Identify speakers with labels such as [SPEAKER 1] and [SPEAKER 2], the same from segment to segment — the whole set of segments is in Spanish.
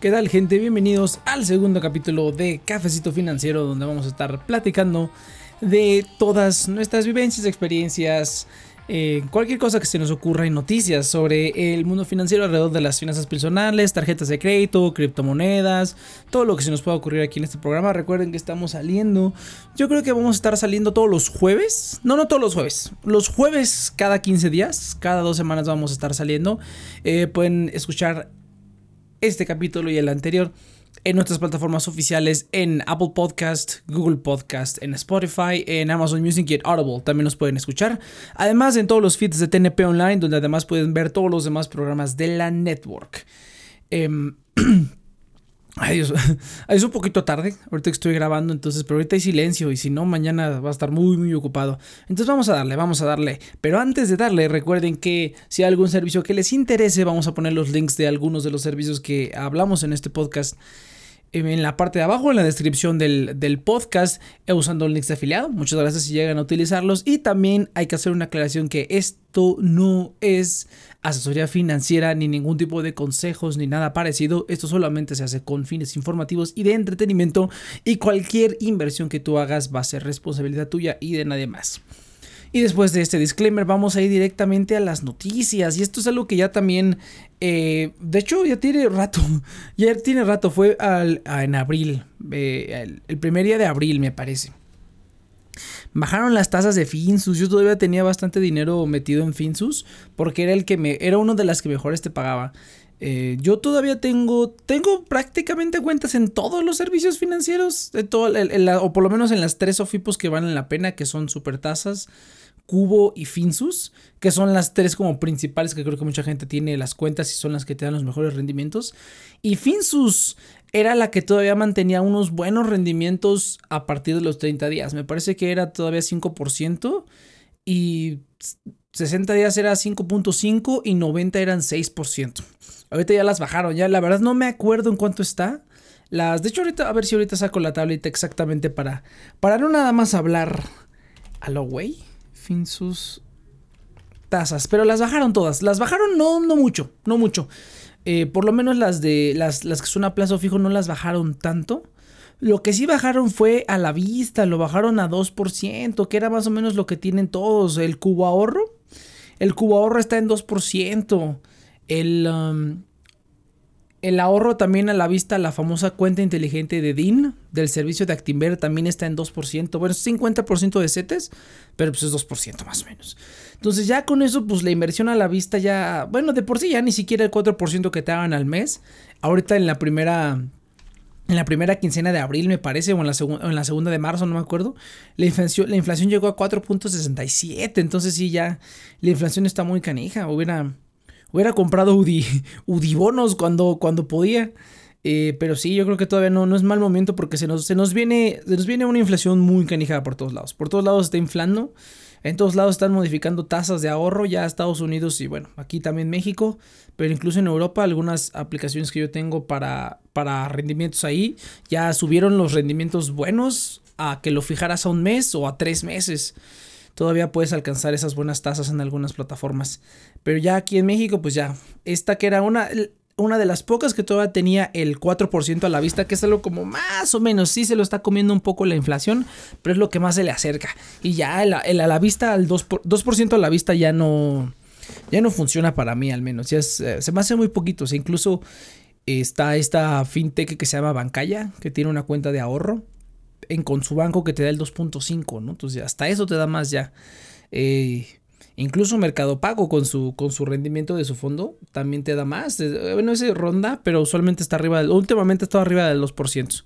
[SPEAKER 1] ¿Qué tal gente? Bienvenidos al segundo capítulo de Cafecito Financiero donde vamos a estar platicando de todas nuestras vivencias, experiencias, eh, cualquier cosa que se nos ocurra y noticias sobre el mundo financiero alrededor de las finanzas personales, tarjetas de crédito, criptomonedas, todo lo que se nos pueda ocurrir aquí en este programa. Recuerden que estamos saliendo, yo creo que vamos a estar saliendo todos los jueves, no, no todos los jueves, los jueves cada 15 días, cada dos semanas vamos a estar saliendo. Eh, pueden escuchar este capítulo y el anterior en nuestras plataformas oficiales en Apple Podcast, Google Podcast, en Spotify, en Amazon Music y en Audible. También nos pueden escuchar. Además en todos los feeds de TNP Online, donde además pueden ver todos los demás programas de la network. Eh, Ay, Dios, es un poquito tarde, ahorita que estoy grabando, entonces, pero ahorita hay silencio y si no, mañana va a estar muy, muy ocupado. Entonces vamos a darle, vamos a darle. Pero antes de darle, recuerden que si hay algún servicio que les interese, vamos a poner los links de algunos de los servicios que hablamos en este podcast en la parte de abajo, en la descripción del, del, podcast, eh, usando el link de afiliado. Muchas gracias si llegan a utilizarlos. Y también hay que hacer una aclaración que esto no es asesoría financiera ni ningún tipo de consejos ni nada parecido. Esto solamente se hace con fines informativos y de entretenimiento. Y cualquier inversión que tú hagas va a ser responsabilidad tuya y de nadie más. Y después de este disclaimer vamos a ir directamente a las noticias. Y esto es algo que ya también, eh, de hecho ya tiene rato, ya tiene rato, fue en abril, eh, el, primer día de abril me parece. Bajaron las tasas de Finsus. Yo todavía tenía bastante dinero metido en Finsus. Porque era el que me. Era uno de las que mejores te pagaba. Eh, yo todavía tengo. Tengo prácticamente cuentas en todos los servicios financieros. De todo, o por lo menos en las tres OFIPOS que valen la pena. Que son super tasas. Cubo y Finsus, que son las tres como principales que creo que mucha gente tiene las cuentas y son las que te dan los mejores rendimientos. Y Finsus era la que todavía mantenía unos buenos rendimientos a partir de los 30 días. Me parece que era todavía 5% y 60 días era 5.5 y 90 eran 6%. Ahorita ya las bajaron, ya la verdad no me acuerdo en cuánto está. Las, de hecho ahorita a ver si ahorita saco la tablita exactamente para para no nada más hablar a lo güey sus tasas, pero las bajaron todas. Las bajaron no, no mucho, no mucho. Eh, por lo menos las de las, las que son a plazo fijo no las bajaron tanto. Lo que sí bajaron fue a la vista, lo bajaron a 2%, que era más o menos lo que tienen todos. El cubo ahorro, el cubo ahorro está en 2%. El, um, el ahorro también a la vista, la famosa cuenta inteligente de DIN del servicio de Actinver también está en 2%. Bueno, es 50% de CETES, pero pues es 2% más o menos. Entonces ya con eso, pues la inversión a la vista ya, bueno, de por sí ya ni siquiera el 4% que te hagan al mes. Ahorita en la primera... En la primera quincena de abril, me parece, o en la, en la segunda de marzo, no me acuerdo, la inflación, la inflación llegó a 4.67. Entonces, sí, ya la inflación está muy canija. Hubiera, Hubiera comprado Udi, Udibonos cuando, cuando podía. Eh, pero sí, yo creo que todavía no, no es mal momento porque se nos, se, nos viene, se nos viene una inflación muy canijada por todos lados. Por todos lados está inflando. En todos lados están modificando tasas de ahorro. Ya Estados Unidos y bueno, aquí también México. Pero incluso en Europa algunas aplicaciones que yo tengo para, para rendimientos ahí ya subieron los rendimientos buenos a que lo fijaras a un mes o a tres meses todavía puedes alcanzar esas buenas tasas en algunas plataformas. Pero ya aquí en México, pues ya, esta que era una, una de las pocas que todavía tenía el 4% a la vista, que es algo como más o menos, sí se lo está comiendo un poco la inflación, pero es lo que más se le acerca. Y ya el, a la vista, al 2%, 2 a la vista ya no, ya no funciona para mí al menos. Ya eh, se me hace muy poquito. Incluso está esta fintech que se llama Bancaya, que tiene una cuenta de ahorro en, con su banco que te da el 2.5, ¿no? Entonces hasta eso te da más ya. Eh, incluso Mercado Pago con su, con su rendimiento de su fondo también te da más. Eh, bueno, ese ronda, pero usualmente está arriba, del, últimamente está arriba del 2%.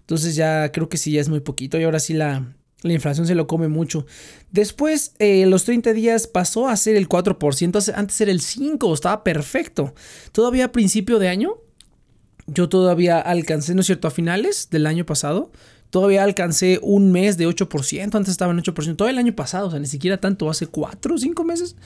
[SPEAKER 1] Entonces ya creo que sí, ya es muy poquito y ahora sí la, la inflación se lo come mucho. Después, eh, los 30 días pasó a ser el 4%, antes era el 5%, estaba perfecto. Todavía a principio de año, yo todavía alcancé, ¿no es cierto?, a finales del año pasado, Todavía alcancé un mes de 8%, antes estaba en 8%, todo el año pasado, o sea, ni siquiera tanto, hace 4 o 5 meses,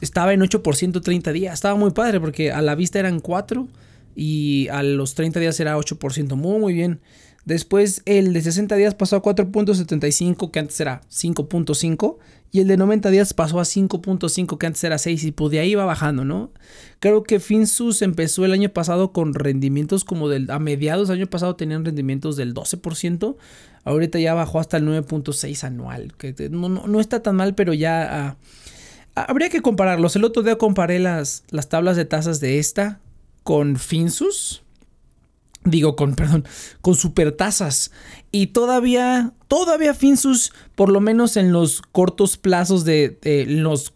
[SPEAKER 1] estaba en 8% 30 días. Estaba muy padre porque a la vista eran 4 y a los 30 días era 8%, muy muy bien. Después el de 60 días pasó a 4.75, que antes era 5.5. Y el de 90 días pasó a 5.5, que antes era 6. Y pues de ahí va bajando, ¿no? Creo que Finsus empezó el año pasado con rendimientos como del... A mediados del año pasado tenían rendimientos del 12%. Ahorita ya bajó hasta el 9.6 anual. Que no, está tan mal, pero ya... Ah, habría que compararlos. El otro día comparé las, las tablas de tasas de esta con Finsus digo con, perdón, con supertasas. Y todavía, todavía Finsus, por lo menos en los cortos plazos de, los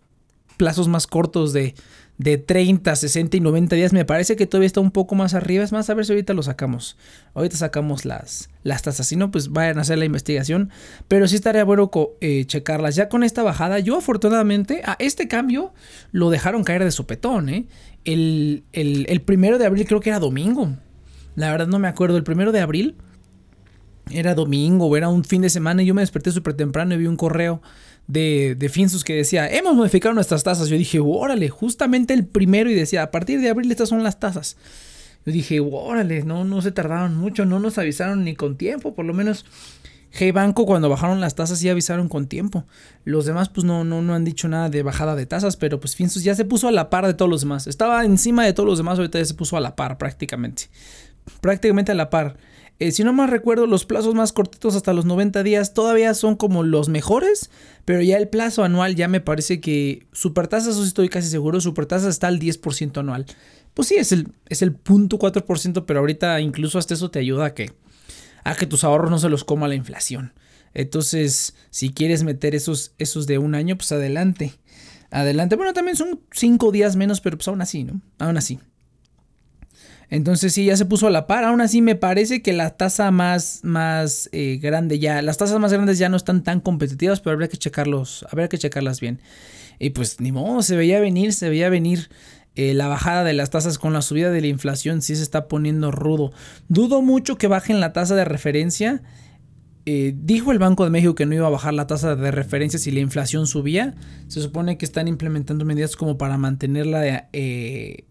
[SPEAKER 1] plazos más cortos de, de 30, 60 y 90 días, me parece que todavía está un poco más arriba. Es más, a ver si ahorita lo sacamos. Ahorita sacamos las, las tasas. Si no, pues vayan a hacer la investigación. Pero sí estaría bueno eh, checarlas. Ya con esta bajada, yo afortunadamente, a este cambio lo dejaron caer de sopetón. ¿eh? El, el, el primero de abril creo que era domingo. La verdad no me acuerdo. El primero de abril era domingo o era un fin de semana y yo me desperté súper temprano y vi un correo de, de Finsus que decía, hemos modificado nuestras tasas. Yo dije, órale, justamente el primero y decía, a partir de abril estas son las tasas. Yo dije, órale, no, no se tardaron mucho, no nos avisaron ni con tiempo, por lo menos Hey Banco cuando bajaron las tasas sí avisaron con tiempo. Los demás pues no, no, no han dicho nada de bajada de tasas, pero pues Finsus ya se puso a la par de todos los demás. Estaba encima de todos los demás, ahorita ya se puso a la par prácticamente prácticamente a la par. Eh, si no más recuerdo, los plazos más cortitos hasta los 90 días todavía son como los mejores, pero ya el plazo anual ya me parece que Supertasa, eso sí estoy casi seguro, Supertasa está al 10% anual. Pues sí, es el, es el 0.4%, pero ahorita incluso hasta eso te ayuda a que, a que tus ahorros no se los coma la inflación. Entonces, si quieres meter esos, esos de un año, pues adelante. Adelante. Bueno, también son 5 días menos, pero pues aún así, ¿no? Aún así. Entonces sí, ya se puso a la par. Aún así me parece que la tasa más, más eh, grande ya, las tasas más grandes ya no están tan competitivas, pero habría que checarlos, habría que checarlas bien. Y pues ni modo, se veía venir, se veía venir eh, la bajada de las tasas con la subida de la inflación, sí se está poniendo rudo. Dudo mucho que bajen la tasa de referencia. Eh, dijo el Banco de México que no iba a bajar la tasa de referencia si la inflación subía. Se supone que están implementando medidas como para mantenerla eh,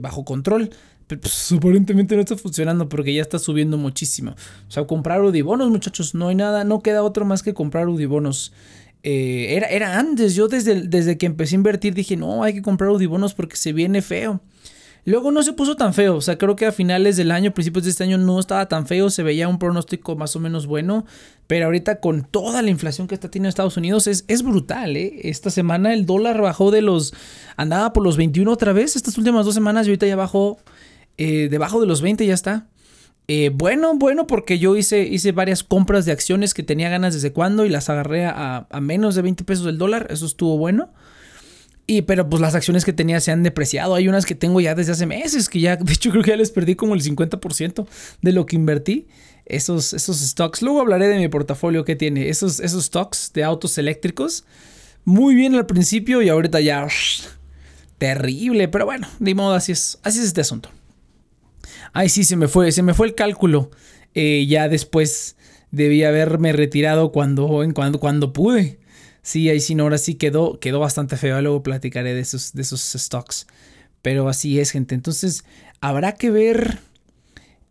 [SPEAKER 1] bajo control. Pero pues, aparentemente no está funcionando porque ya está subiendo muchísimo. O sea, comprar Udibonos, muchachos, no hay nada, no queda otro más que comprar Udibonos. Eh, era, era antes, yo desde, desde que empecé a invertir dije, no, hay que comprar Udibonos porque se viene feo. Luego no se puso tan feo, o sea, creo que a finales del año, principios de este año no estaba tan feo, se veía un pronóstico más o menos bueno, pero ahorita con toda la inflación que está teniendo Estados Unidos es, es brutal, ¿eh? Esta semana el dólar bajó de los, andaba por los 21 otra vez, estas últimas dos semanas y ahorita ya bajó eh, debajo de los 20, ya está. Eh, bueno, bueno, porque yo hice, hice varias compras de acciones que tenía ganas desde cuando y las agarré a, a menos de 20 pesos el dólar, eso estuvo bueno. Y pero pues las acciones que tenía se han depreciado. Hay unas que tengo ya desde hace meses que ya, de hecho creo que ya les perdí como el 50% de lo que invertí. Esos, esos stocks. Luego hablaré de mi portafolio que tiene. Esos, esos stocks de autos eléctricos. Muy bien al principio y ahorita ya... terrible. Pero bueno, de modo así es. Así es este asunto. Ay, sí, se me fue. Se me fue el cálculo. Eh, ya después debí haberme retirado cuando, cuando, cuando pude. Sí, ahí sí, ahora sí quedó, quedó bastante feo. Luego platicaré de esos, de esos stocks. Pero así es, gente. Entonces, habrá que ver.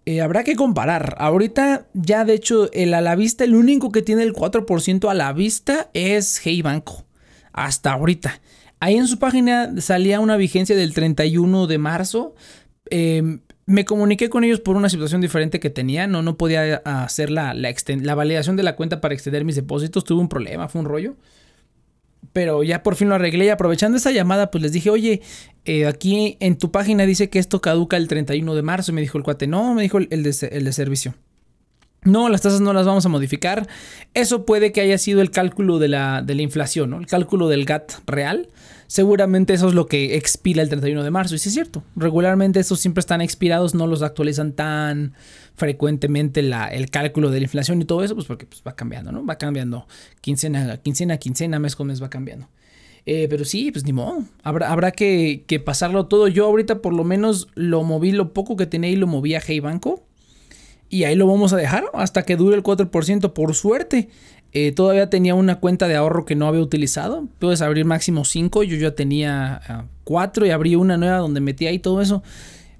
[SPEAKER 1] Eh, habrá que comparar. Ahorita, ya de hecho, el a la vista, el único que tiene el 4% a la vista es Hey Banco. Hasta ahorita. Ahí en su página salía una vigencia del 31 de marzo. Em, me comuniqué con ellos por una situación diferente que tenía. No, no podía hacer la, la, la validación de la cuenta para extender mis depósitos. Tuve un problema, fue un rollo pero ya por fin lo arreglé y aprovechando esa llamada, pues les dije, oye, eh, aquí en tu página dice que esto caduca el 31 de marzo. Me dijo el cuate, no, me dijo el de, el de servicio. No, las tasas no las vamos a modificar. Eso puede que haya sido el cálculo de la, de la inflación, ¿no? El cálculo del GAT real. Seguramente eso es lo que expira el 31 de marzo. Y sí es cierto. Regularmente esos siempre están expirados, no los actualizan tan frecuentemente la, el cálculo de la inflación y todo eso, pues porque pues, va cambiando, ¿no? Va cambiando. Quincena, quincena, quincena, mes con mes va cambiando. Eh, pero sí, pues ni modo. Habrá, habrá que, que, pasarlo todo. Yo ahorita por lo menos lo moví, lo poco que tenía y lo moví a Hey Banco. Y ahí lo vamos a dejar hasta que dure el 4%. Por suerte, eh, todavía tenía una cuenta de ahorro que no había utilizado. Puedes abrir máximo 5. Yo ya tenía 4 ah, y abrí una nueva donde metí ahí todo eso.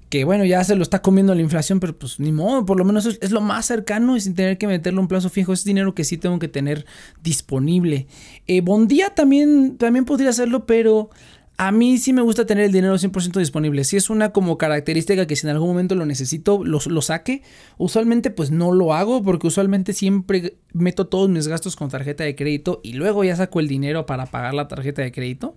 [SPEAKER 1] que bueno, ya se lo está comiendo la inflación, pero pues ni modo, por lo menos es, lo más cercano y sin tener que meterlo un plazo fijo. Es dinero que sí tengo que tener disponible. Eh, Bondía también, también podría hacerlo, pero a mí sí me gusta tener el dinero 100% disponible. Si es una como característica que si en algún momento lo necesito, lo, lo, saque. Usualmente pues no lo hago porque usualmente siempre meto todos mis gastos con tarjeta de crédito y luego ya saco el dinero para pagar la tarjeta de crédito.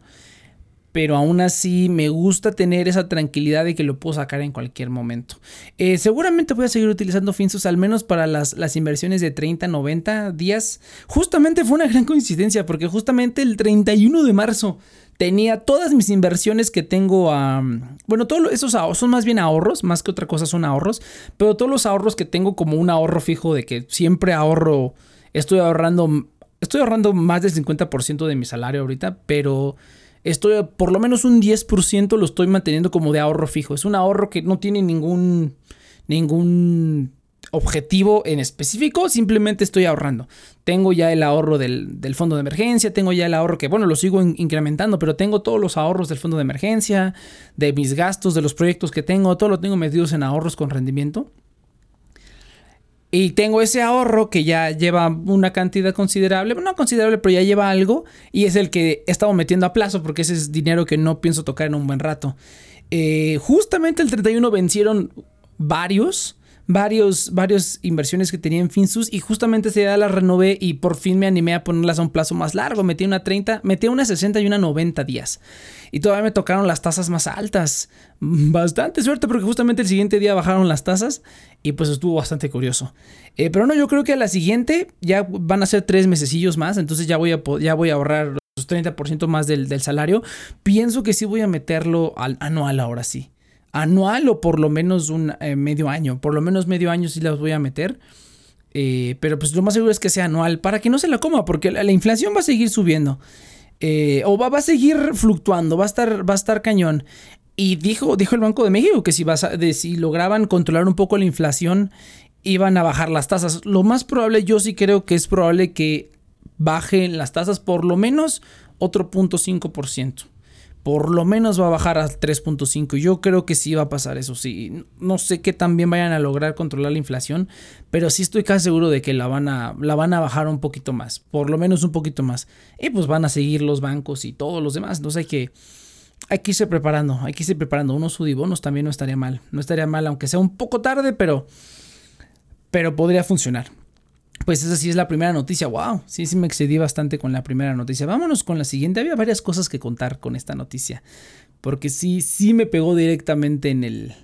[SPEAKER 1] Pero aún así me gusta tener esa tranquilidad de que lo puedo sacar en cualquier momento. Eh, seguramente voy a seguir utilizando Finsus al menos para las, las inversiones de 30, 90 días. Justamente fue una gran coincidencia porque justamente el 31 de marzo tenía todas mis inversiones que tengo a... bueno, todos esos ahorros son más bien ahorros, más que otra cosa son ahorros, pero todos los ahorros que tengo como un ahorro fijo de que siempre ahorro, estoy ahorrando, estoy ahorrando más del 50% de mi salario ahorita, pero estoy por lo menos un 10% lo estoy manteniendo como de ahorro fijo. Es un ahorro que no tiene ningún ningún objetivo en específico, simplemente estoy ahorrando. Tengo ya el ahorro del, fondo de emergencia, tengo ya el ahorro que, bueno, lo sigo incrementando, pero tengo todos los ahorros del fondo de emergencia, de mis gastos, de los proyectos que tengo, todo lo tengo metidos en ahorros con rendimiento. Y tengo ese ahorro que ya lleva una cantidad considerable, no considerable, pero ya lleva algo. Y es el que he estado metiendo a plazo porque ese es dinero que no pienso tocar en un buen rato. Eh, justamente el 31 vencieron varios varios, varios inversiones que tenía en Finsus y justamente esa idea la renové y por fin me animé a ponerlas a un plazo más largo. Metí una 30, metí una 60 y una 90 días. Y todavía me tocaron las tasas más altas. Bastante suerte porque justamente el siguiente día bajaron las tasas y pues estuvo bastante curioso. Eh, pero no, yo creo que a la siguiente ya van a ser tres mesecillos más, entonces ya voy a, ya voy a ahorrar los 30% más del, del salario. Pienso que sí voy a meterlo al anual ahora sí anual o por lo menos un eh, medio año. Por lo menos medio año sí las voy a meter. Eh, pero pues lo más seguro es que sea anual para que no se la coma porque la, inflación va a seguir subiendo. Eh, o va, a seguir fluctuando, va a estar, va a estar cañón. Y dijo, dijo el Banco de México que si, de, si lograban controlar un poco la inflación, iban a bajar las tasas. Lo más probable, yo sí creo que es probable que bajen las tasas por lo menos otro punto 5% por lo menos va a bajar a 3.5. Yo creo que sí va a pasar eso, sí. No sé qué también vayan a lograr controlar la inflación, pero sí estoy casi seguro de que la van a, la van a bajar un poquito más, por lo menos un poquito más. Y pues van a seguir los bancos y todos los demás. Entonces hay que, hay que irse preparando, hay que irse preparando. Unos sudibonos también no estaría mal. No estaría mal, aunque sea un poco tarde, pero, pero podría funcionar. Pues esa sí es la primera noticia. Wow, sí, sí me excedí bastante con la primera noticia. Vámonos con la siguiente. Había varias cosas que contar con esta noticia. Porque sí, sí me pegó directamente en el.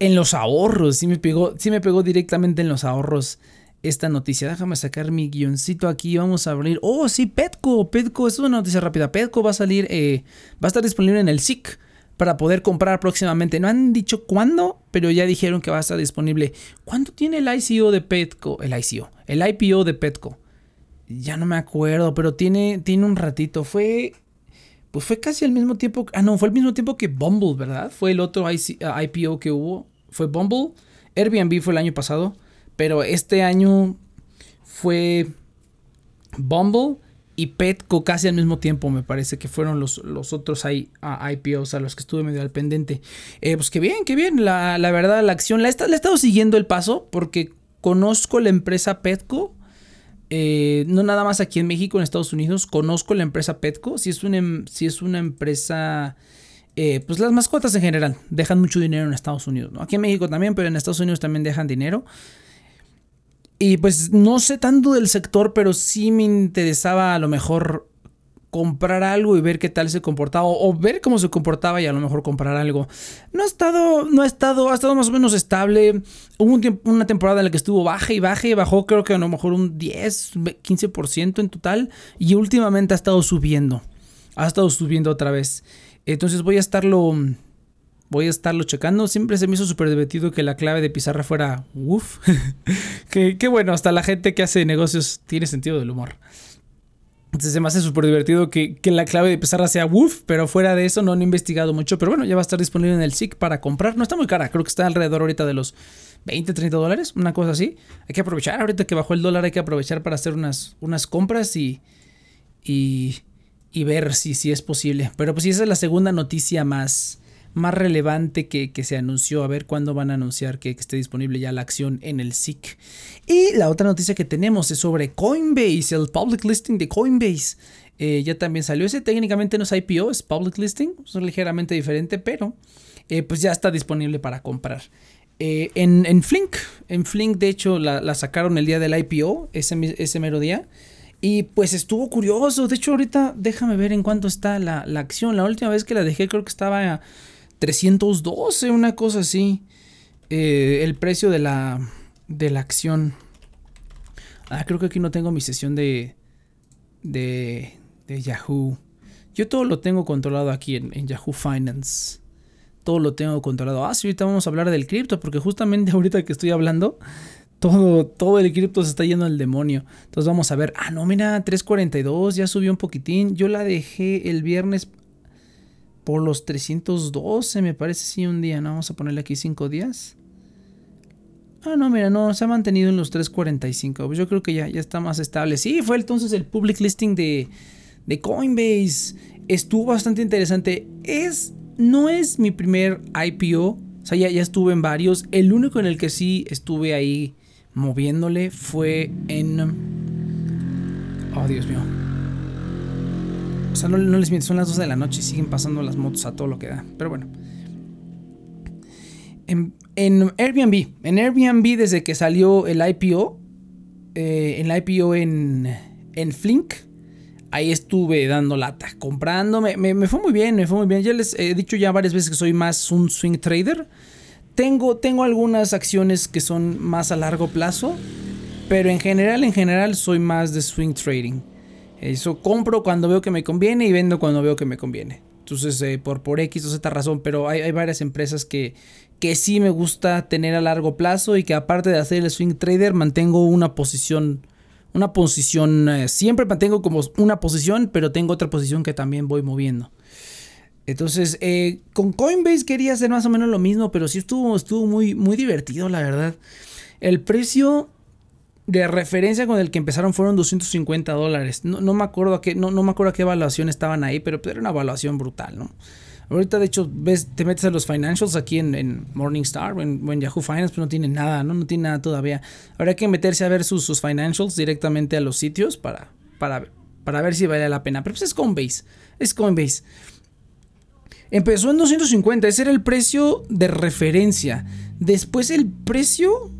[SPEAKER 1] En los ahorros. Sí me pegó, sí me pegó directamente en los ahorros esta noticia. Déjame sacar mi guioncito aquí. Vamos a abrir. Oh, sí, Petco. Petco, es una noticia rápida. Petco va a salir. Eh, va a estar disponible en el SIC para poder comprar próximamente. No han dicho cuándo, pero ya dijeron que va a estar disponible. ¿Cuánto tiene el ICO de Petco? El ICO, el IPO de Petco. Ya no me acuerdo, pero tiene, tiene un ratito. Fue. Pues fue casi al mismo tiempo. Ah, no, fue al mismo tiempo que Bumble, ¿verdad? Fue el otro IPO que hubo. Fue Bumble. Airbnb fue el año pasado. Pero este año fue Bumble y Petco casi al mismo tiempo, me parece que fueron los, los otros IPOs a los que estuve medio al pendiente. Eh, pues qué bien, qué bien. La, verdad, la acción, la he, estado siguiendo el paso porque conozco la empresa Petco. Eh, no nada más aquí en México, en Estados Unidos, conozco la empresa Petco. Si es una, em, si es una empresa, eh, pues las mascotas en general dejan mucho dinero en Estados Unidos. Aquí en México también, pero en Estados Unidos también dejan dinero. Y pues no sé tanto del sector, pero sí me interesaba a lo mejor comprar algo y ver qué tal se comportaba o, ver cómo se comportaba y a lo mejor comprar algo. No ha estado, no ha estado, ha estado más o menos estable. Hubo una temporada en la que estuvo baja y baja y bajó creo que a lo mejor un 10, 15% en total y últimamente ha estado subiendo. Ha estado subiendo otra vez. Entonces voy a estarlo Voy a estarlo checando. Siempre se me hizo súper divertido que la clave de pizarra fuera uff. que, bueno, hasta la gente que hace negocios tiene sentido del humor. Entonces se me hace súper divertido que, la clave de pizarra sea woof, pero fuera de eso no han investigado mucho. Pero bueno, ya va a estar disponible en el SIC para comprar. No está muy cara, creo que está alrededor ahorita de los 20, 30 dólares, una cosa así. Hay que aprovechar, ahorita que bajó el dólar, hay que aprovechar para hacer unas, unas compras y, y, y ver si, si es posible. Pero pues sí, esa es la segunda noticia más, más relevante que, se anunció. A ver cuándo van a anunciar que, esté disponible ya la acción en el SIC. Y la otra noticia que tenemos es sobre Coinbase, el public listing de Coinbase. Eh, ya también salió ese, técnicamente no es IPO, es public listing, es ligeramente diferente, pero eh, pues ya está disponible para comprar. Eh, en, Flink, en Flink de hecho la, sacaron el día del IPO, ese, ese mero día. Y pues estuvo curioso. De hecho, ahorita déjame ver en cuánto está la, acción. La última vez que la dejé creo que estaba 312, una cosa así. el precio de la, de la acción. Ah, creo que aquí no tengo mi sesión de, de, de Yahoo. Yo todo lo tengo controlado aquí en, Yahoo Finance. Todo lo tengo controlado. Ah, sí, ahorita vamos a hablar del cripto, porque justamente ahorita que estoy hablando, todo, todo el cripto se está yendo al demonio. Entonces vamos a ver. Ah, no, mira, 342, ya subió un poquitín. Yo la dejé el viernes por los 312, me parece, sí, un día. No, vamos a ponerle aquí 5 días. Ah, no, mira, no, se ha mantenido en los 3.45. Pues yo creo que ya, ya está más estable. Sí, fue entonces el public listing de, de Coinbase. Estuvo bastante interesante. Es, no es mi primer IPO. O sea, ya, ya estuve en varios. El único en el que sí estuve ahí moviéndole fue en... Oh, Dios mío. O sea, no, les miento, son las 2 de la noche y siguen pasando las motos a todo lo que da. Pero bueno. En, en Airbnb, en Airbnb desde que salió el IPO, eh, el IPO en, en Flink, ahí estuve dando lata, comprando, me, me, fue muy bien, me fue muy bien. Ya les he dicho ya varias veces que soy más un swing trader. Tengo, tengo algunas acciones que son más a largo plazo, pero en general, en general soy más de swing trading. Eso compro cuando veo que me conviene y vendo cuando veo que me conviene. Entonces, eh, por, por X o Z razón, pero hay, hay varias empresas que, que sí me gusta tener a largo plazo y que aparte de hacer el swing trader mantengo una posición, una posición, eh, siempre mantengo como una posición, pero tengo otra posición que también voy moviendo. Entonces, eh, con Coinbase quería hacer más o menos lo mismo, pero sí estuvo, estuvo muy, muy divertido, la verdad. El precio de referencia con el que empezaron fueron 250 dólares. No, me acuerdo a qué, no, no me acuerdo qué evaluación estaban ahí, pero era una evaluación brutal, ¿no? Ahorita, de hecho, ves, te metes a los financials aquí en, Morningstar o en, Yahoo Finance, pero no tiene nada, ¿no? No tiene nada todavía. Habrá que meterse a ver sus, sus financials directamente a los sitios para, para, para ver si vale la pena. Pero pues es Coinbase. Es Coinbase. Empezó en 250, ese era el precio de referencia. Después el precio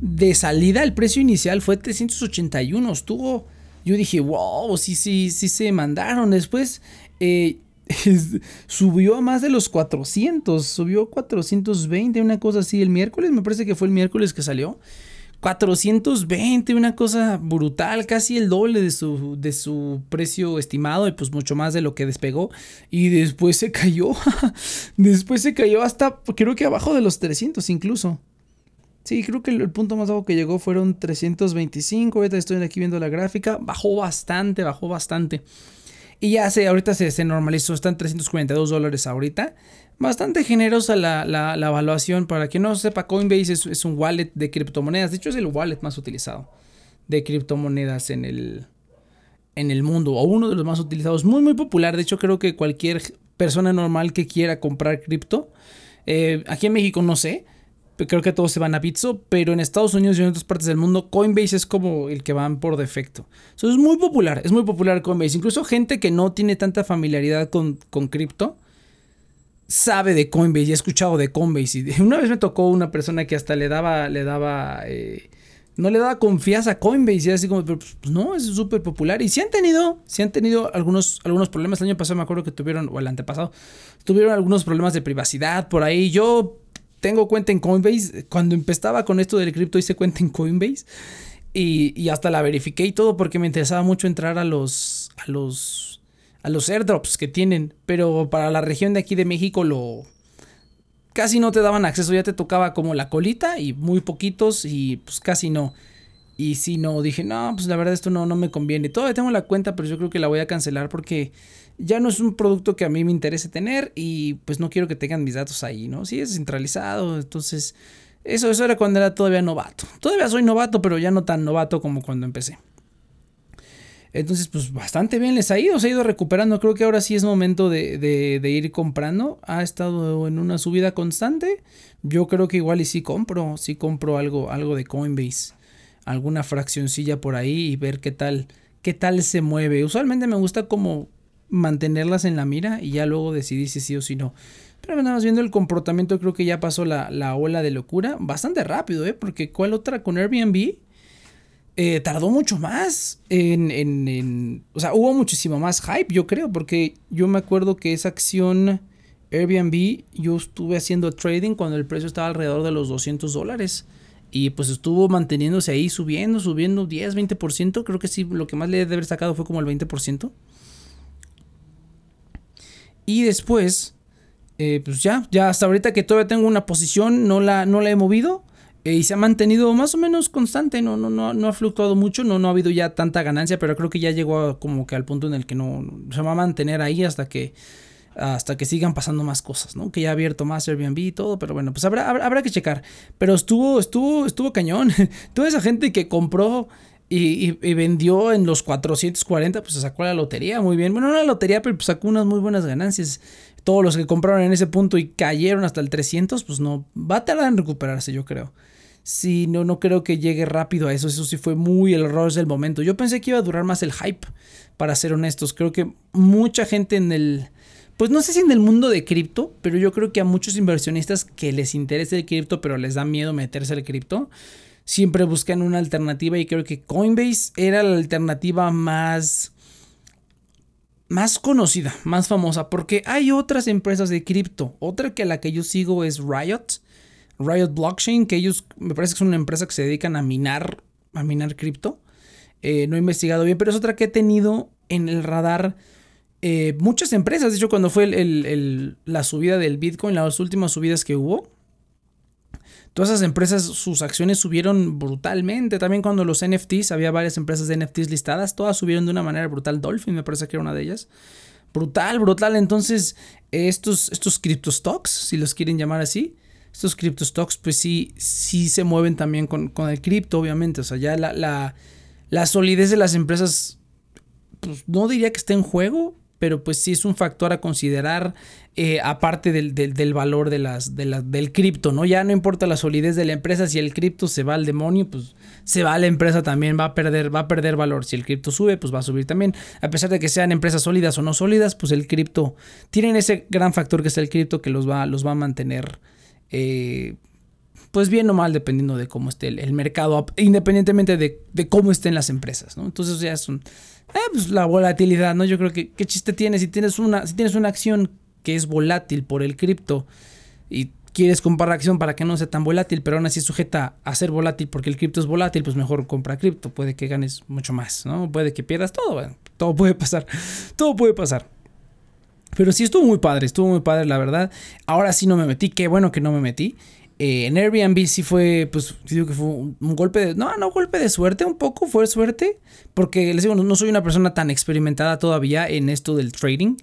[SPEAKER 1] de salida, el precio inicial fue 381. Estuvo, yo dije, wow, sí, sí, sí se mandaron. Después eh, subió a más de los 400, subió 420, una cosa así. El miércoles, me parece que fue el miércoles que salió. 420, una cosa brutal, casi el doble de su, de su precio estimado y pues mucho más de lo que despegó. Y después se cayó, después se cayó hasta, creo que abajo de los 300 incluso. Sí, creo que el, punto más bajo que llegó fueron 325, ahorita estoy aquí viendo la gráfica, bajó bastante, bajó bastante. Y ya sé, ahorita se, normalizó, están 342 dólares ahorita. Bastante generosa la, la, evaluación. Para quien no sepa, Coinbase es, un wallet de criptomonedas. De hecho, es el wallet más utilizado de criptomonedas en el, en el mundo. O uno de los más utilizados. Muy, muy popular. De hecho, creo que cualquier persona normal que quiera comprar cripto. Eh, aquí en México no sé creo que todos se van a Bitso, pero en Estados Unidos y en otras partes del mundo Coinbase es como el que van por defecto. Eso es muy popular, es muy popular Coinbase. Incluso gente que no tiene tanta familiaridad con, con cripto sabe de Coinbase y ha escuchado de Coinbase. Y una vez me tocó una persona que hasta le daba, le daba, eh, no le daba confianza a Coinbase y así como, pues, no, es súper popular. Y si han tenido, si han tenido algunos, algunos problemas. El año pasado me acuerdo que tuvieron, o el antepasado, tuvieron algunos problemas de privacidad por ahí. Yo tengo cuenta en Coinbase. Cuando empezaba con esto del cripto hice cuenta en Coinbase. Y, hasta la verifiqué y todo porque me interesaba mucho entrar a los, a los, a los airdrops que tienen. Pero para la región de aquí de México lo... Casi no te daban acceso, ya te tocaba como la colita y muy poquitos y pues casi no. Y si no, dije, no, pues la verdad esto no, no me conviene. Todavía tengo la cuenta, pero yo creo que la voy a cancelar porque ya no es un producto que a mí me interese tener y pues no quiero que tengan mis datos ahí, ¿no? Sí, es centralizado, entonces eso, eso era cuando era todavía novato. Todavía soy novato, pero ya no tan novato como cuando empecé. Entonces, pues bastante bien les ha ido, se ha ido recuperando. Creo que ahora sí es momento de, de, ir comprando. Ha estado en una subida constante. Yo creo que igual y sí compro, sí compro algo, algo de Coinbase. Alguna fraccioncilla por ahí y ver qué tal, qué tal se mueve. Usualmente me gusta como mantenerlas en la mira y ya luego decidir si sí o si no. Pero nada más viendo el comportamiento, creo que ya pasó la, la ola de locura. Bastante rápido, ¿eh? Porque ¿cuál otra con Airbnb? Eh, tardó mucho más en, en, O sea, hubo muchísimo más hype, yo creo, porque yo me acuerdo que esa acción Airbnb, yo estuve haciendo trading cuando el precio estaba alrededor de los 200 dólares. Y pues estuvo manteniéndose ahí, subiendo, subiendo 10, 20%. Creo que sí, lo que más le debe haber sacado fue como el 20%. Y después, eh, pues ya, ya hasta ahorita que todavía tengo una posición, no la, no la he movido. Eh, y se ha mantenido más o menos constante, no, no, no, no ha fluctuado mucho, no, no ha habido ya tanta ganancia, pero creo que ya llegó como que al punto en el que no se va a mantener ahí hasta que hasta que sigan pasando más cosas, ¿no? Que ya ha abierto más Airbnb y todo, pero bueno, pues habrá, habrá, que checar. Pero estuvo, estuvo, estuvo cañón. Toda esa gente que compró y, vendió en los 440, pues sacó la lotería muy bien. Bueno, no la lotería, pero pues sacó unas muy buenas ganancias. Todos los que compraron en ese punto y cayeron hasta el 300, pues no, va a tardar en recuperarse, yo creo. Sí, no, no creo que llegue rápido a eso. Eso sí fue muy el error del momento. Yo pensé que iba a durar más el hype, para ser honestos. Creo que mucha gente en el. Pues no sé si en el mundo de cripto, pero yo creo que a muchos inversionistas que les interesa el cripto, pero les da miedo meterse al cripto, siempre buscan una alternativa y creo que Coinbase era la alternativa más más conocida, más famosa, porque hay otras empresas de cripto. Otra que la que yo sigo es Riot, Riot Blockchain, que ellos me parece que es una empresa que se dedican a minar, a minar cripto. Eh, no he investigado bien, pero es otra que he tenido en el radar eh, muchas empresas. De hecho, cuando fue la subida del Bitcoin, las últimas subidas que hubo, todas esas empresas, sus acciones subieron brutalmente. También cuando los NFTs, había varias empresas de NFTs listadas, todas subieron de una manera brutal. Dolphin me parece que era una de ellas. Brutal, brutal. Entonces, estos, estos crypto stocks, si los quieren llamar así, estos cripto stocks, pues sí, sí se mueven también con, el cripto, obviamente. O sea, ya la, la, solidez de las empresas, pues no diría que esté en juego, pero pues sí es un factor a considerar eh, aparte del, valor de las, del cripto, ¿no? Ya no importa la solidez de la empresa, si el cripto se va al demonio, pues se va a la empresa también, va a perder, va a perder valor. Si el cripto sube, pues va a subir también. A pesar de que sean empresas sólidas o no sólidas, pues el cripto, tienen ese gran factor que es el cripto que los va, los va a mantener eh, pues bien o mal, dependiendo de cómo esté el, mercado, independientemente de, cómo estén las empresas, ¿no? Entonces ya es un, eh, pues la volatilidad, ¿no? Yo creo que qué chiste tiene si tienes una, si tienes una acción que es volátil por el cripto y quieres comprar acción para que no sea tan volátil, pero aún así sujeta a ser volátil porque el cripto es volátil, pues mejor compra cripto, puede que ganes mucho más, ¿no? Puede que pierdas todo, todo puede pasar, todo puede pasar. Pero sí estuvo muy padre, estuvo muy padre, la verdad. Ahora sí no me metí, qué bueno que no me metí. Eh, en Airbnb sí fue, pues, digo que fue un, golpe de. No, no, golpe de suerte, un poco fue suerte. Porque les digo, no, soy una persona tan experimentada todavía en esto del trading.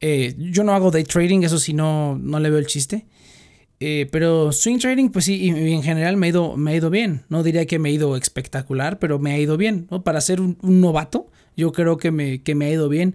[SPEAKER 1] Eh, yo no hago day trading, eso sí, no, no le veo el chiste. Eh, pero swing trading, pues sí, y, en general me ha, ido, me ha ido bien. No diría que me ha ido espectacular, pero me ha ido bien. Para ser un, novato, yo creo que me, que me ha ido bien.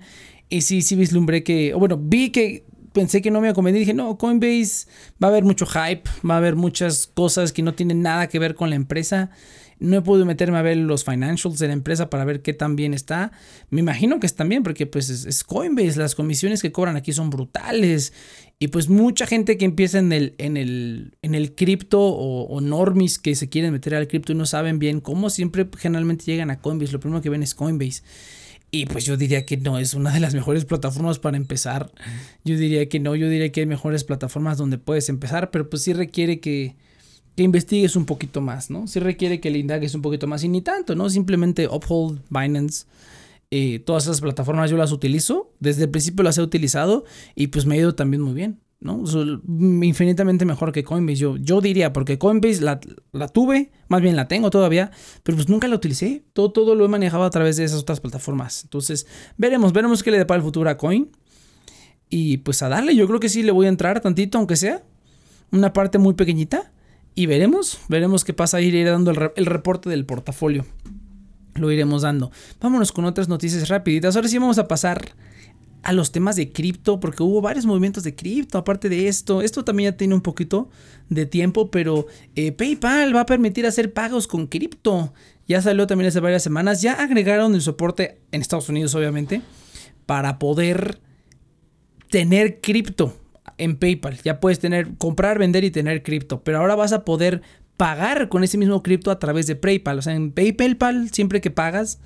[SPEAKER 1] Y sí, sí vislumbré que, bueno, vi que pensé que no me iba a convenir. Dije, no, Coinbase va a haber mucho hype, va a haber muchas cosas que no tienen nada que ver con la empresa. No he podido meterme a ver los financials de la empresa para ver qué tan bien está. Me imagino que están bien porque pues es, Coinbase, las comisiones que cobran aquí son brutales. Y pues mucha gente que empieza en el, en el, en el cripto o, o, normis que se quieren meter al cripto y no saben bien cómo, siempre generalmente llegan a Coinbase. Lo primero que ven es Coinbase. Y pues yo diría que no es una de las mejores plataformas para empezar. Yo diría que no, yo diría que hay mejores plataformas donde puedes empezar, pero pues sí requiere que, que investigues un poquito más, ¿no? Sí requiere que le indagues un poquito más y ni tanto, ¿no? Simplemente Uphold, Binance, eh, todas esas plataformas yo las utilizo, desde el principio las he utilizado y pues me ha ido también muy bien. ¿No? infinitamente mejor que Coinbase. Yo, yo diría, porque Coinbase la, tuve, más bien la tengo todavía, pero pues nunca la utilicé. Todo, todo lo he manejado a través de esas otras plataformas. Entonces, veremos, veremos qué le depara el futuro a Coin. Y pues a darle, yo creo que sí le voy a entrar tantito, aunque sea una parte muy pequeñita. Y veremos, veremos qué pasa. Ir, ir dando el, el reporte del portafolio. lo iremos dando. Vámonos con otras noticias rapiditas. Ahora sí vamos a pasar a los temas de cripto, porque hubo varios movimientos de cripto, aparte de esto, esto también ya tiene un poquito de tiempo, pero eh, PayPal va a permitir hacer pagos con cripto. Ya salió también hace varias semanas, ya agregaron el soporte en Estados Unidos, obviamente, para poder tener cripto en PayPal. Ya puedes tener, comprar, vender y tener cripto, pero ahora vas a poder pagar con ese mismo cripto a través de PayPal. O sea, en PayPal, siempre que pagas,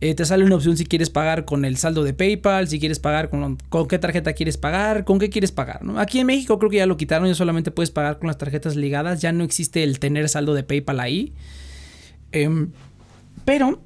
[SPEAKER 1] eh, te sale una opción si quieres pagar con el saldo de PayPal, si quieres pagar con, con qué tarjeta quieres pagar, con qué quieres pagar. Aquí en México creo que ya lo quitaron, ya solamente puedes pagar con las tarjetas ligadas, ya no existe el tener saldo de PayPal ahí. Em, pero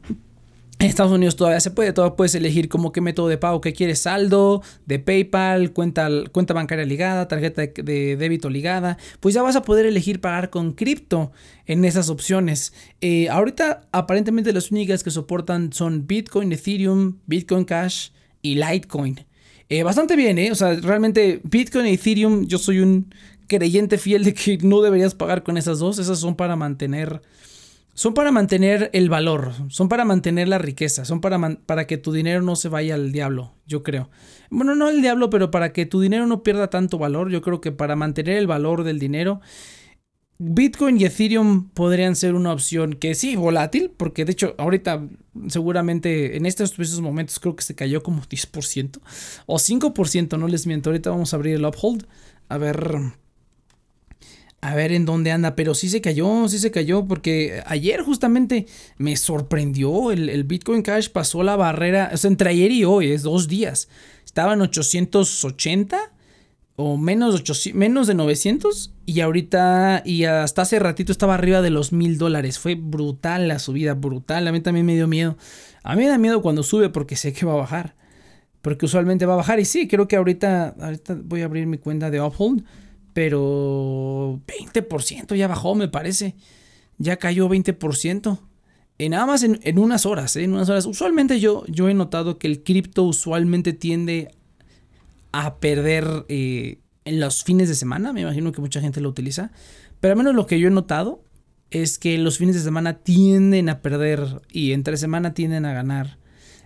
[SPEAKER 1] en Estados Unidos todavía se puede, todavía puedes elegir como qué método de pago que quieres, saldo, de PayPal, cuenta, cuenta bancaria ligada, tarjeta de, débito ligada, pues ya vas a poder elegir pagar con cripto en esas opciones. Eh, ahorita aparentemente las únicas que soportan son Bitcoin, Ethereum, Bitcoin Cash y Litecoin. Eh, bastante bien, ¿eh? O sea, realmente Bitcoin y Ethereum, yo soy un creyente fiel de que no deberías pagar con esas dos, esas son para mantener son para mantener el valor, son para mantener la riqueza, son para, para que tu dinero no se vaya al diablo, yo creo. Bueno, no al diablo, pero para que tu dinero no pierda tanto valor, yo creo que para mantener el valor del dinero, Bitcoin y Ethereum podrían ser una opción que sí, volátil, porque de hecho ahorita seguramente en estos momentos creo que se cayó como 10% o 5%, no les miento, ahorita vamos a abrir el uphold, a ver a ver en dónde anda, pero sí se cayó, sí se cayó, porque ayer justamente me sorprendió, el, Bitcoin Cash pasó la barrera, o sea, entre ayer y hoy, es dos días, estaban 880 o menos, menos de 900 y ahorita y hasta hace ratito estaba arriba de los mil dólares, fue brutal la subida, brutal, a mí también me dio miedo, a mí me da miedo cuando sube porque sé que va a bajar, porque usualmente va a bajar. Y sí, creo que ahorita, ahorita voy a abrir mi cuenta de Uphold pero 20% ya bajó, me parece. Ya cayó 20%. En nada más en, unas horas, ¿eh? en unas horas. Usualmente yo, yo he notado que el cripto usualmente tiende a perder eh, en los fines de semana. Me imagino que mucha gente lo utiliza. Pero al menos lo que yo he notado es que los fines de semana tienden a perder y entre semana tienden a ganar.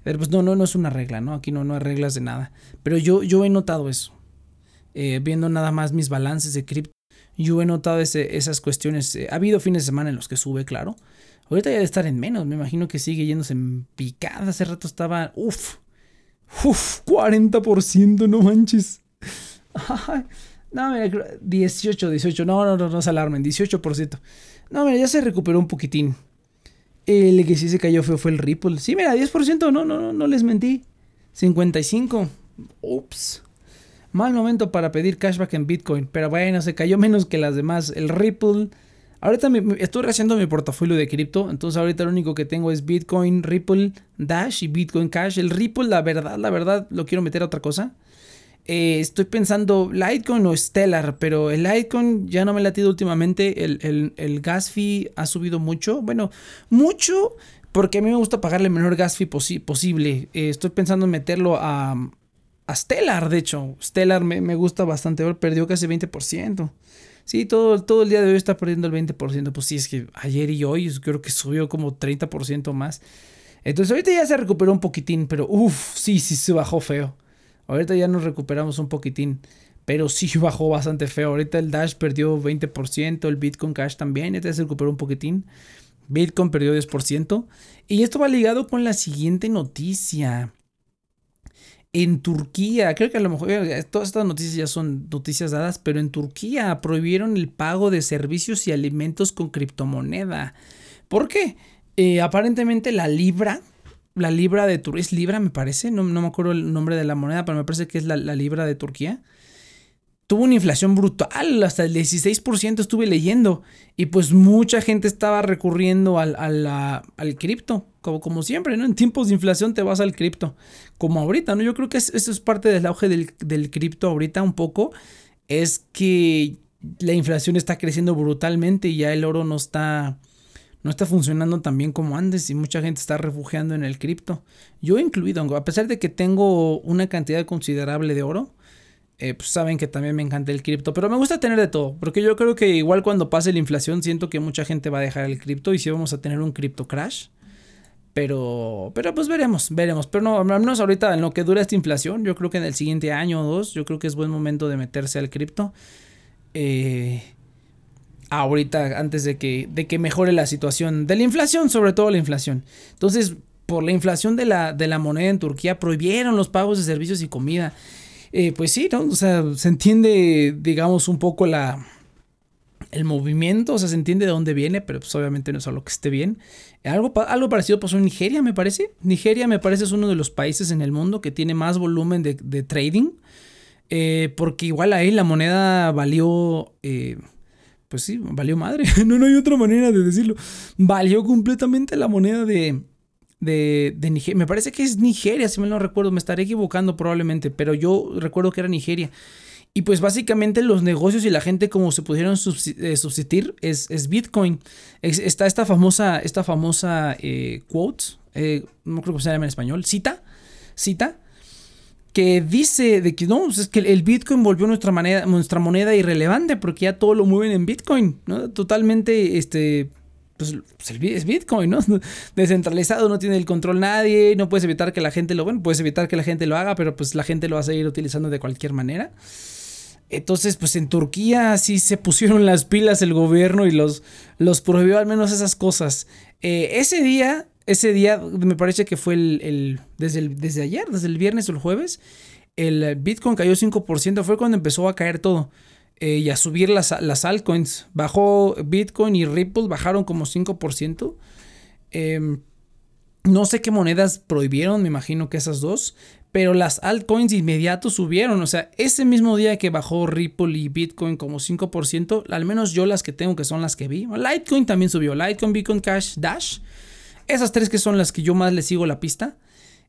[SPEAKER 1] Pues no, no, no es una regla, ¿no? Aquí no, no hay reglas de nada. Pero yo, yo he notado eso. Eh, viendo nada más mis balances de cripto, yo he notado esas cuestiones. Eh, ha habido fines de semana en los que sube, claro. Ahorita ya de estar en menos, me imagino que sigue yéndose en picada. Hace rato estaba, uff, uff, 40%, no manches. no, mira, 18, 18, no, no, no, no se alarmen, 18%. No, mira, ya se recuperó un poquitín. El que sí se cayó fue, fue el Ripple. Sí, mira, 10%, no, no, no, no les mentí. 55. Ups. Mal momento para pedir cashback en Bitcoin, pero bueno, se cayó menos que las demás. El Ripple. Ahorita estoy haciendo mi portafolio de cripto, entonces ahorita lo único que tengo es Bitcoin, Ripple, Dash y Bitcoin Cash. El Ripple, la verdad, la verdad, lo quiero meter a otra cosa. Eh, estoy pensando Litecoin o Stellar, pero el Litecoin ya no me ha latido últimamente. El, el, gas fee ha subido mucho. Bueno, mucho porque a mí me gusta pagarle el menor gas fee posible. Eh, estoy pensando en meterlo a, a Stellar, de hecho. Stellar me, gusta bastante. Perdió casi 20%. Sí, todo, todo el día de hoy está perdiendo el 20%. Pues sí, es que ayer y hoy creo que subió como 30% más. Entonces ahorita ya se recuperó un poquitín, pero uff, sí, sí se bajó feo. Ahorita ya nos recuperamos un poquitín, pero sí bajó bastante feo. Ahorita el Dash perdió 20%, el Bitcoin Cash también, ya se recuperó un poquitín. Bitcoin perdió 10%. Y esto va ligado con la siguiente noticia en Turquía, creo que a lo mejor eh, todas estas noticias ya son noticias dadas, pero en Turquía prohibieron el pago de servicios y alimentos con criptomoneda. ¿Por qué? Eh, aparentemente la libra, la libra de Turquía, es libra me parece, no, me acuerdo el nombre de la moneda, pero me parece que es la libra de Turquía tuvo una inflación brutal, hasta el 16% estuve leyendo. Y pues mucha gente estaba recurriendo al, al, cripto, como, como, siempre, ¿no? En tiempos de inflación te vas al cripto, como ahorita, ¿no? Yo creo que eso es parte del auge del, del cripto ahorita un poco, es que la inflación está creciendo brutalmente y ya el oro no está... No está funcionando tan bien como antes y mucha gente está refugiando en el cripto. Yo incluido, a pesar de que tengo una cantidad considerable de oro, eh, pues saben que también me encanta el cripto, pero me gusta tener de todo, porque yo creo que igual cuando pase la inflación siento que mucha gente va a dejar el cripto y si vamos a tener un cripto crash. Pero, pero pues veremos, veremos. Pero no, al menos ahorita en lo que dura esta inflación, yo creo que en el siguiente año o dos, yo creo que es buen momento de meterse al cripto. Eh, ahorita, antes de que, de que mejore la situación de la inflación, sobre todo la inflación. Entonces, por la inflación de la, de la moneda en Turquía, prohibieron los pagos de servicios y comida. Eh, pues sí, ¿no? O sea, se entiende, digamos, un poco la, el movimiento, o sea, se entiende de dónde viene, pero pues obviamente no es algo que esté bien. Algo, algo parecido pasó en Nigeria, me parece. Nigeria, me parece, es uno de los países en el mundo que tiene más volumen de, trading. Eh, porque igual ahí la moneda valió. Eh, pues sí, valió madre. no, no hay otra manera de decirlo. Valió completamente la moneda de, de, de, Nigeria. Me parece que es Nigeria, si me lo recuerdo. Me estaré equivocando probablemente, pero yo recuerdo que era Nigeria. Y pues básicamente los negocios y la gente como se pudieron eh, subsistir es, es Bitcoin. está esta famosa, esta famosa eh, quote, eh, no creo que se llama en español, cita, cita, que dice de que no, pues es que el Bitcoin volvió nuestra, moneda, nuestra moneda irrelevante porque ya todo lo mueven en Bitcoin, ¿no? Totalmente, este, pues, pues es Bitcoin, ¿no? Descentralizado, no tiene el control nadie, no puedes evitar que la gente lo, bueno, puedes evitar que la gente lo haga, pero pues la gente lo va a seguir utilizando de cualquier manera. Entonces, pues en Turquía sí se pusieron las pilas el gobierno y los, los prohibió al menos esas cosas. Eh, ese día, ese día me parece que fue el, desde, el, desde ayer, desde el viernes o el jueves, el Bitcoin cayó 5%, fue cuando empezó a caer todo. Eh, y a subir las, las, altcoins. Bajó Bitcoin y Ripple, bajaron como 5%. Em, no sé qué monedas prohibieron, me imagino que esas dos pero las altcoins inmediato subieron. O sea, ese mismo día que bajó Ripple y Bitcoin como 5%, al menos yo las que tengo que son las que vi. Litecoin también subió. Litecoin, Bitcoin Cash, Dash. Esas tres que son las que yo más le sigo la pista.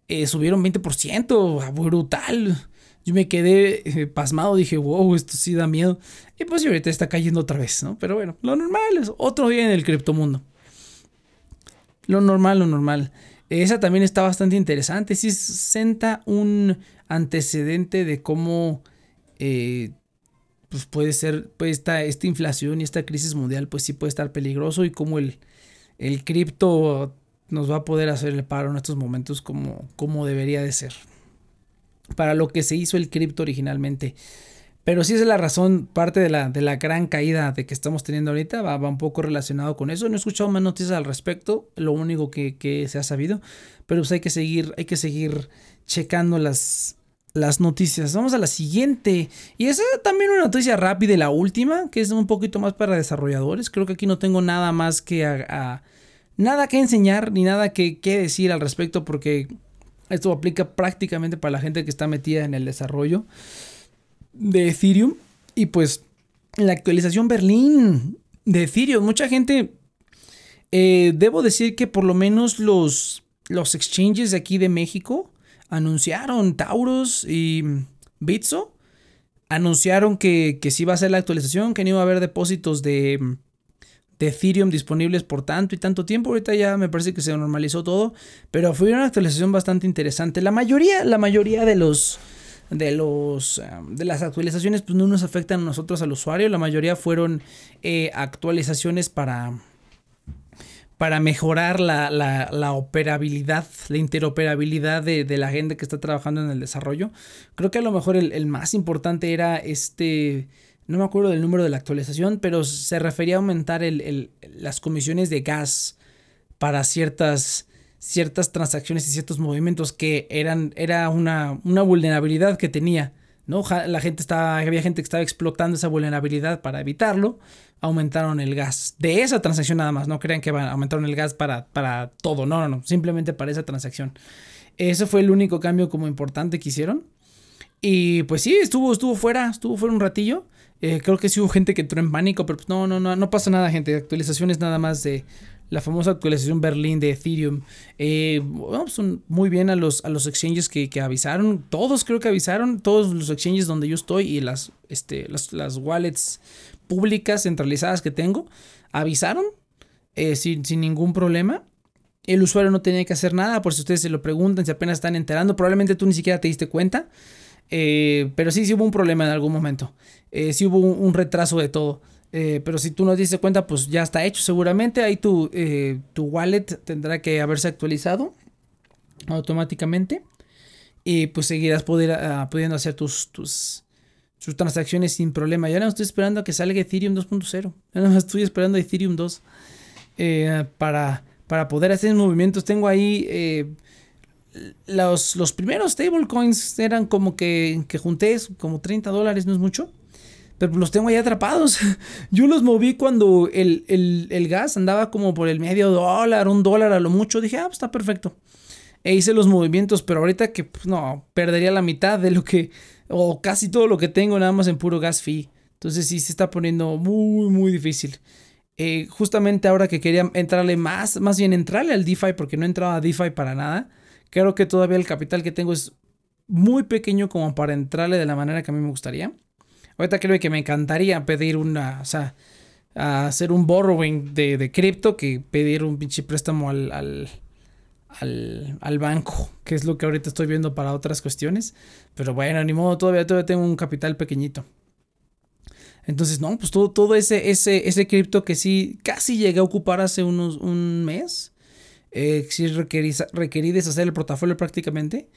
[SPEAKER 1] Eh, subieron 20%. Brutal. Yo me quedé eh, pasmado. Dije, wow, esto sí da miedo. Y pues ahorita está cayendo otra vez, ¿no? Pero bueno, lo normal es otro día en el criptomundo. Lo normal, lo normal. Esa también está bastante interesante. Sí senta un antecedente de cómo eh, pues puede ser pues esta, esta, inflación y esta crisis mundial pues sí puede estar peligroso y cómo el, el cripto nos va a poder hacer el paro en estos momentos como, como debería de ser. Para lo que se hizo el cripto originalmente. Pero sí es la razón, parte de la, de la gran caída de que estamos teniendo ahorita, va, un poco relacionado con eso. No he escuchado más noticias al respecto, lo único que, se ha sabido. Pero pues hay que seguir, hay que seguir checando las, las noticias. Vamos a la siguiente. Y esa también una noticia rápida, la última, que es un poquito más para desarrolladores. Creo que aquí no tengo nada más que nada que enseñar ni nada que, que decir al respecto porque esto aplica prácticamente para la gente que está metida en el desarrollo de Ethereum. Y pues la actualización Berlín de Ethereum. Mucha gente, eh, debo decir que por lo menos los, los exchanges de aquí de México anunciaron, Tauros y Bitso, anunciaron que, que sí iba a ser la actualización, que no iba a haber depósitos de, de Ethereum disponibles por tanto y tanto tiempo. Ahorita ya me parece que se normalizó todo, pero fue una actualización bastante interesante. La mayoría, la mayoría de los de, los, eh, de las actualizaciones pues no nos afectan a nosotros al usuario. La mayoría fueron eh, actualizaciones para, para mejorar la, la, operabilidad, la interoperabilidad de, de, la gente que está trabajando en el desarrollo. Creo que a lo mejor el, más importante era este, no me acuerdo del número de la actualización, pero se refería a aumentar el, las comisiones de gas para ciertas ciertas transacciones y ciertos movimientos que eran era una, una vulnerabilidad que tenía. ¿no? La gente estaba, había gente que estaba explotando esa vulnerabilidad para evitarlo, aumentaron el gas. De esa transacción nada más, no crean que aumentaron el gas para, para todo, no, no, no, simplemente para esa transacción. Ese fue el único cambio como importante que hicieron. Y pues sí, estuvo, estuvo fuera, estuvo fuera un ratillo. Eh, creo que sí hubo gente que entró en pánico, pero pues no, no, no, no pasa nada, gente. Actualizaciones nada más de la famosa actualización Berlín de Ethereum. Eh, son muy bien a los, a los exchanges que, avisaron. Todos creo que avisaron. Todos los exchanges donde yo estoy y las, este, las, wallets públicas centralizadas que tengo avisaron eh, sin, ningún problema. El usuario no tenía que hacer nada, por si ustedes se lo preguntan, si apenas están enterando, probablemente tú ni siquiera te diste cuenta. Eh, pero sí, sí hubo un problema en algún momento. sí hubo un retraso de todo. Eh, pero si tú no te diste cuenta, pues ya está hecho seguramente. Ahí tu, eh, tu wallet tendrá que haberse actualizado automáticamente. Y pues seguirás ah, pudiendo hacer tus, tus, tus transacciones sin problema. Ya no estoy esperando a que salga Ethereum 2.0. Ya no estoy esperando Ethereum 2 eh, para, para poder hacer movimientos. Tengo ahí los, los primeros stablecoins eran como que, que junté como 30 dólares, no es mucho. Pero los tengo ahí atrapados. Yo los moví cuando el, gas andaba como por el medio dólar, un dólar a lo mucho. Dije, ah, pues está perfecto. E hice los movimientos, pero ahorita que pues, no, perdería la mitad de lo que, o casi todo lo que tengo nada más en puro gas fee. Entonces sí se está poniendo muy, muy difícil. Eh, justamente ahora que quería entrarle más, más bien entrarle al DeFi, porque no entraba a DeFi para nada. Creo que todavía el capital que tengo es muy pequeño como para entrarle de la manera que a mí me gustaría. Ahorita creo que me encantaría pedir una, o sea, hacer un borrowing de, de cripto que pedir un pinche préstamo al, al, al, banco, que es lo que ahorita estoy viendo para otras cuestiones. Pero bueno, ni modo, todavía, todavía tengo un capital pequeñito. Entonces, no, pues todo, todo ese, ese, ese cripto que sí casi llegué a ocupar hace unos un mes. Eh, sí requerí, deshacer el portafolio prácticamente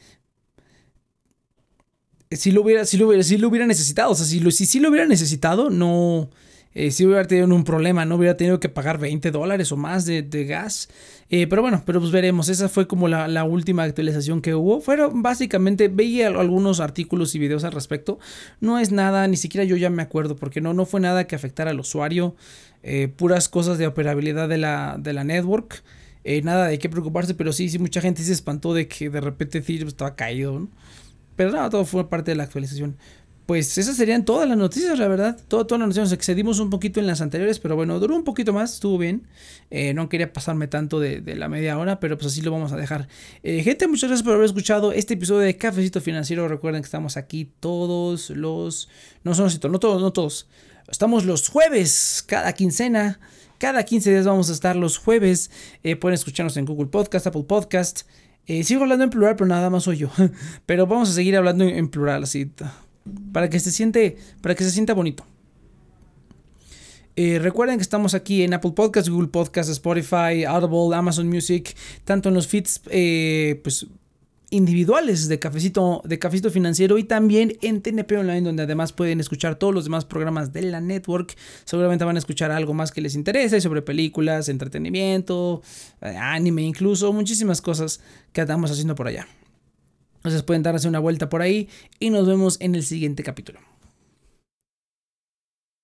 [SPEAKER 1] si lo hubiera, si lo hubiera, si lo hubiera necesitado. O sea, si, lo, si, lo hubiera necesitado, no. Eh, si hubiera tenido un problema, no hubiera tenido que pagar 20 dólares o más de, gas. Eh, pero bueno, pero pues veremos. Esa fue como la, última actualización que hubo. Fueron básicamente, veía algunos artículos y videos al respecto. No es nada, ni siquiera yo ya me acuerdo, porque no, no fue nada que afectara al usuario. Eh, puras cosas de operabilidad de la, de la network. Nada de qué preocuparse, pero sí, sí, mucha gente se espantó de que de repente Ethereum estaba caído. ¿no? Pero no, todo fue parte de la actualización. Pues esas serían todas las noticias, la verdad. todas las noticias. Nos excedimos un poquito en las anteriores, pero bueno, duró un poquito más, estuvo bien. Eh, no quería pasarme tanto de, la media hora, pero pues así lo vamos a dejar. Eh, gente, muchas gracias por haber escuchado este episodio de Cafecito Financiero. Recuerden que estamos aquí todos los. No son no todos, no todos. Estamos los jueves, cada quincena. Cada 15 días vamos a estar los jueves. Eh, pueden escucharnos en Google Podcast, Apple Podcast. Eh, sigo hablando en plural, pero nada más soy yo. pero vamos a seguir hablando en, plural, así. Para que se siente. Para que se sienta bonito. Eh, recuerden que estamos aquí en Apple Podcasts, Google Podcasts, Spotify, Audible, Amazon Music, tanto en los feeds pues, individuales de Cafecito, de Cafecito Financiero y también en TNP Online, donde además pueden escuchar todos los demás programas de la network. Seguramente van a escuchar algo más que les interese sobre películas, entretenimiento, eh, anime, incluso muchísimas cosas que estamos haciendo por allá. Entonces pueden darse una vuelta por ahí y nos vemos en el siguiente capítulo.